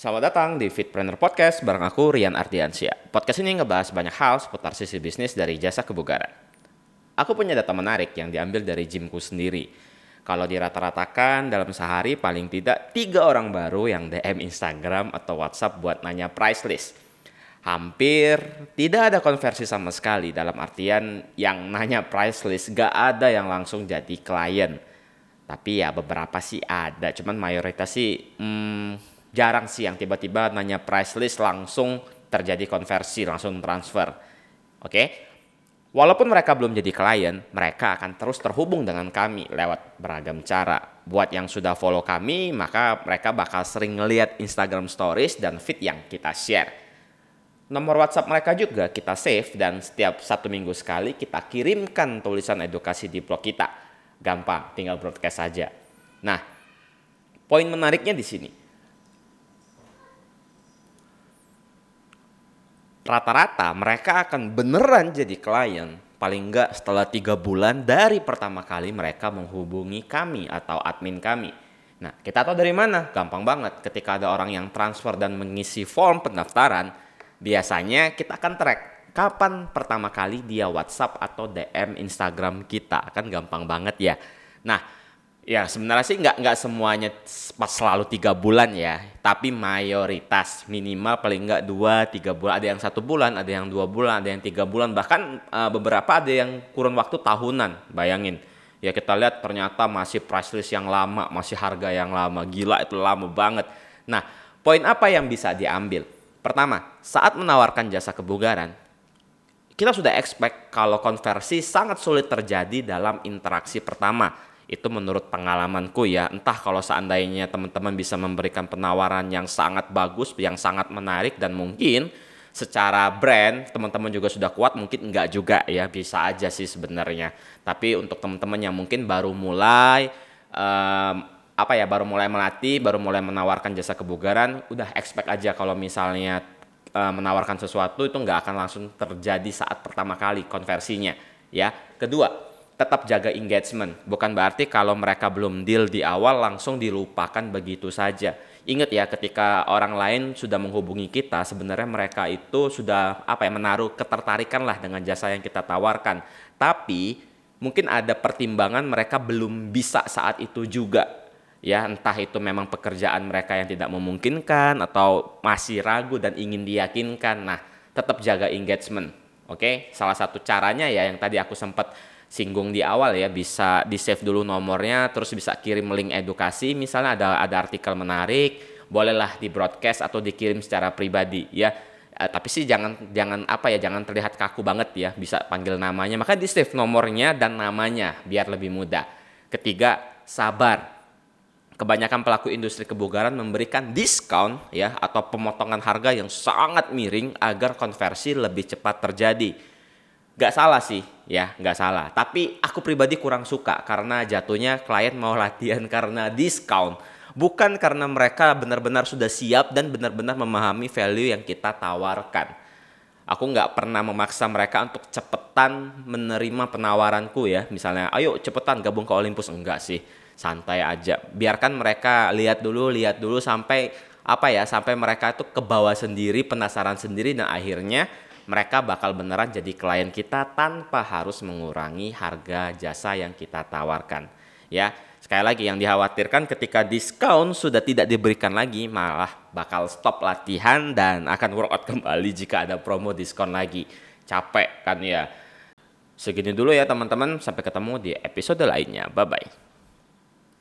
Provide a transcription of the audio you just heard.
Selamat datang di Fitpreneur Podcast bareng aku Rian Ardiansyah. Podcast ini ngebahas banyak hal seputar sisi bisnis dari jasa kebugaran. Aku punya data menarik yang diambil dari gymku sendiri. Kalau dirata-ratakan dalam sehari paling tidak tiga orang baru yang DM Instagram atau WhatsApp buat nanya price list. Hampir tidak ada konversi sama sekali dalam artian yang nanya price list gak ada yang langsung jadi klien. Tapi ya beberapa sih ada, cuman mayoritas sih hmm, jarang sih yang tiba-tiba nanya price list langsung terjadi konversi, langsung transfer. Oke? Okay? Walaupun mereka belum jadi klien, mereka akan terus terhubung dengan kami lewat beragam cara. Buat yang sudah follow kami, maka mereka bakal sering ngeliat Instagram Stories dan feed yang kita share. Nomor WhatsApp mereka juga kita save dan setiap satu minggu sekali kita kirimkan tulisan edukasi di blog kita. Gampang, tinggal broadcast saja. Nah, poin menariknya di sini rata-rata mereka akan beneran jadi klien paling enggak setelah tiga bulan dari pertama kali mereka menghubungi kami atau admin kami. Nah, kita tahu dari mana? Gampang banget. Ketika ada orang yang transfer dan mengisi form pendaftaran, biasanya kita akan track kapan pertama kali dia WhatsApp atau DM Instagram kita. Kan gampang banget ya. Nah, Ya sebenarnya sih nggak nggak semuanya pas selalu tiga bulan ya, tapi mayoritas minimal paling nggak dua tiga bulan. Ada yang satu bulan, ada yang dua bulan, ada yang tiga bulan, bahkan uh, beberapa ada yang kurun waktu tahunan. Bayangin, ya kita lihat ternyata masih price list yang lama, masih harga yang lama, gila itu lama banget. Nah, poin apa yang bisa diambil? Pertama, saat menawarkan jasa kebugaran, kita sudah expect kalau konversi sangat sulit terjadi dalam interaksi pertama itu menurut pengalamanku ya. Entah kalau seandainya teman-teman bisa memberikan penawaran yang sangat bagus yang sangat menarik dan mungkin secara brand teman-teman juga sudah kuat mungkin enggak juga ya. Bisa aja sih sebenarnya. Tapi untuk teman-teman yang mungkin baru mulai um, apa ya baru mulai melatih baru mulai menawarkan jasa kebugaran udah expect aja kalau misalnya uh, menawarkan sesuatu itu nggak akan langsung terjadi saat pertama kali konversinya ya. Kedua tetap jaga engagement. Bukan berarti kalau mereka belum deal di awal langsung dilupakan begitu saja. Ingat ya ketika orang lain sudah menghubungi kita sebenarnya mereka itu sudah apa ya menaruh ketertarikan lah dengan jasa yang kita tawarkan. Tapi mungkin ada pertimbangan mereka belum bisa saat itu juga ya entah itu memang pekerjaan mereka yang tidak memungkinkan atau masih ragu dan ingin diyakinkan. Nah, tetap jaga engagement. Oke, salah satu caranya ya yang tadi aku sempat singgung di awal ya bisa di save dulu nomornya terus bisa kirim link edukasi. Misalnya ada ada artikel menarik bolehlah di broadcast atau dikirim secara pribadi ya. Uh, tapi sih jangan jangan apa ya jangan terlihat kaku banget ya bisa panggil namanya. Maka di save nomornya dan namanya biar lebih mudah. Ketiga sabar. Kebanyakan pelaku industri kebugaran memberikan diskon ya atau pemotongan harga yang sangat miring agar konversi lebih cepat terjadi Gak salah sih, ya gak salah. Tapi aku pribadi kurang suka karena jatuhnya klien mau latihan karena diskon. Bukan karena mereka benar-benar sudah siap dan benar-benar memahami value yang kita tawarkan. Aku nggak pernah memaksa mereka untuk cepetan menerima penawaranku ya. Misalnya, ayo cepetan gabung ke Olympus. Enggak sih, santai aja. Biarkan mereka lihat dulu, lihat dulu sampai apa ya, sampai mereka itu ke bawah sendiri, penasaran sendiri dan akhirnya mereka bakal beneran jadi klien kita tanpa harus mengurangi harga jasa yang kita tawarkan. Ya, sekali lagi yang dikhawatirkan ketika diskon sudah tidak diberikan lagi malah bakal stop latihan dan akan workout kembali jika ada promo diskon lagi. Capek kan ya. Segini dulu ya teman-teman, sampai ketemu di episode lainnya. Bye bye.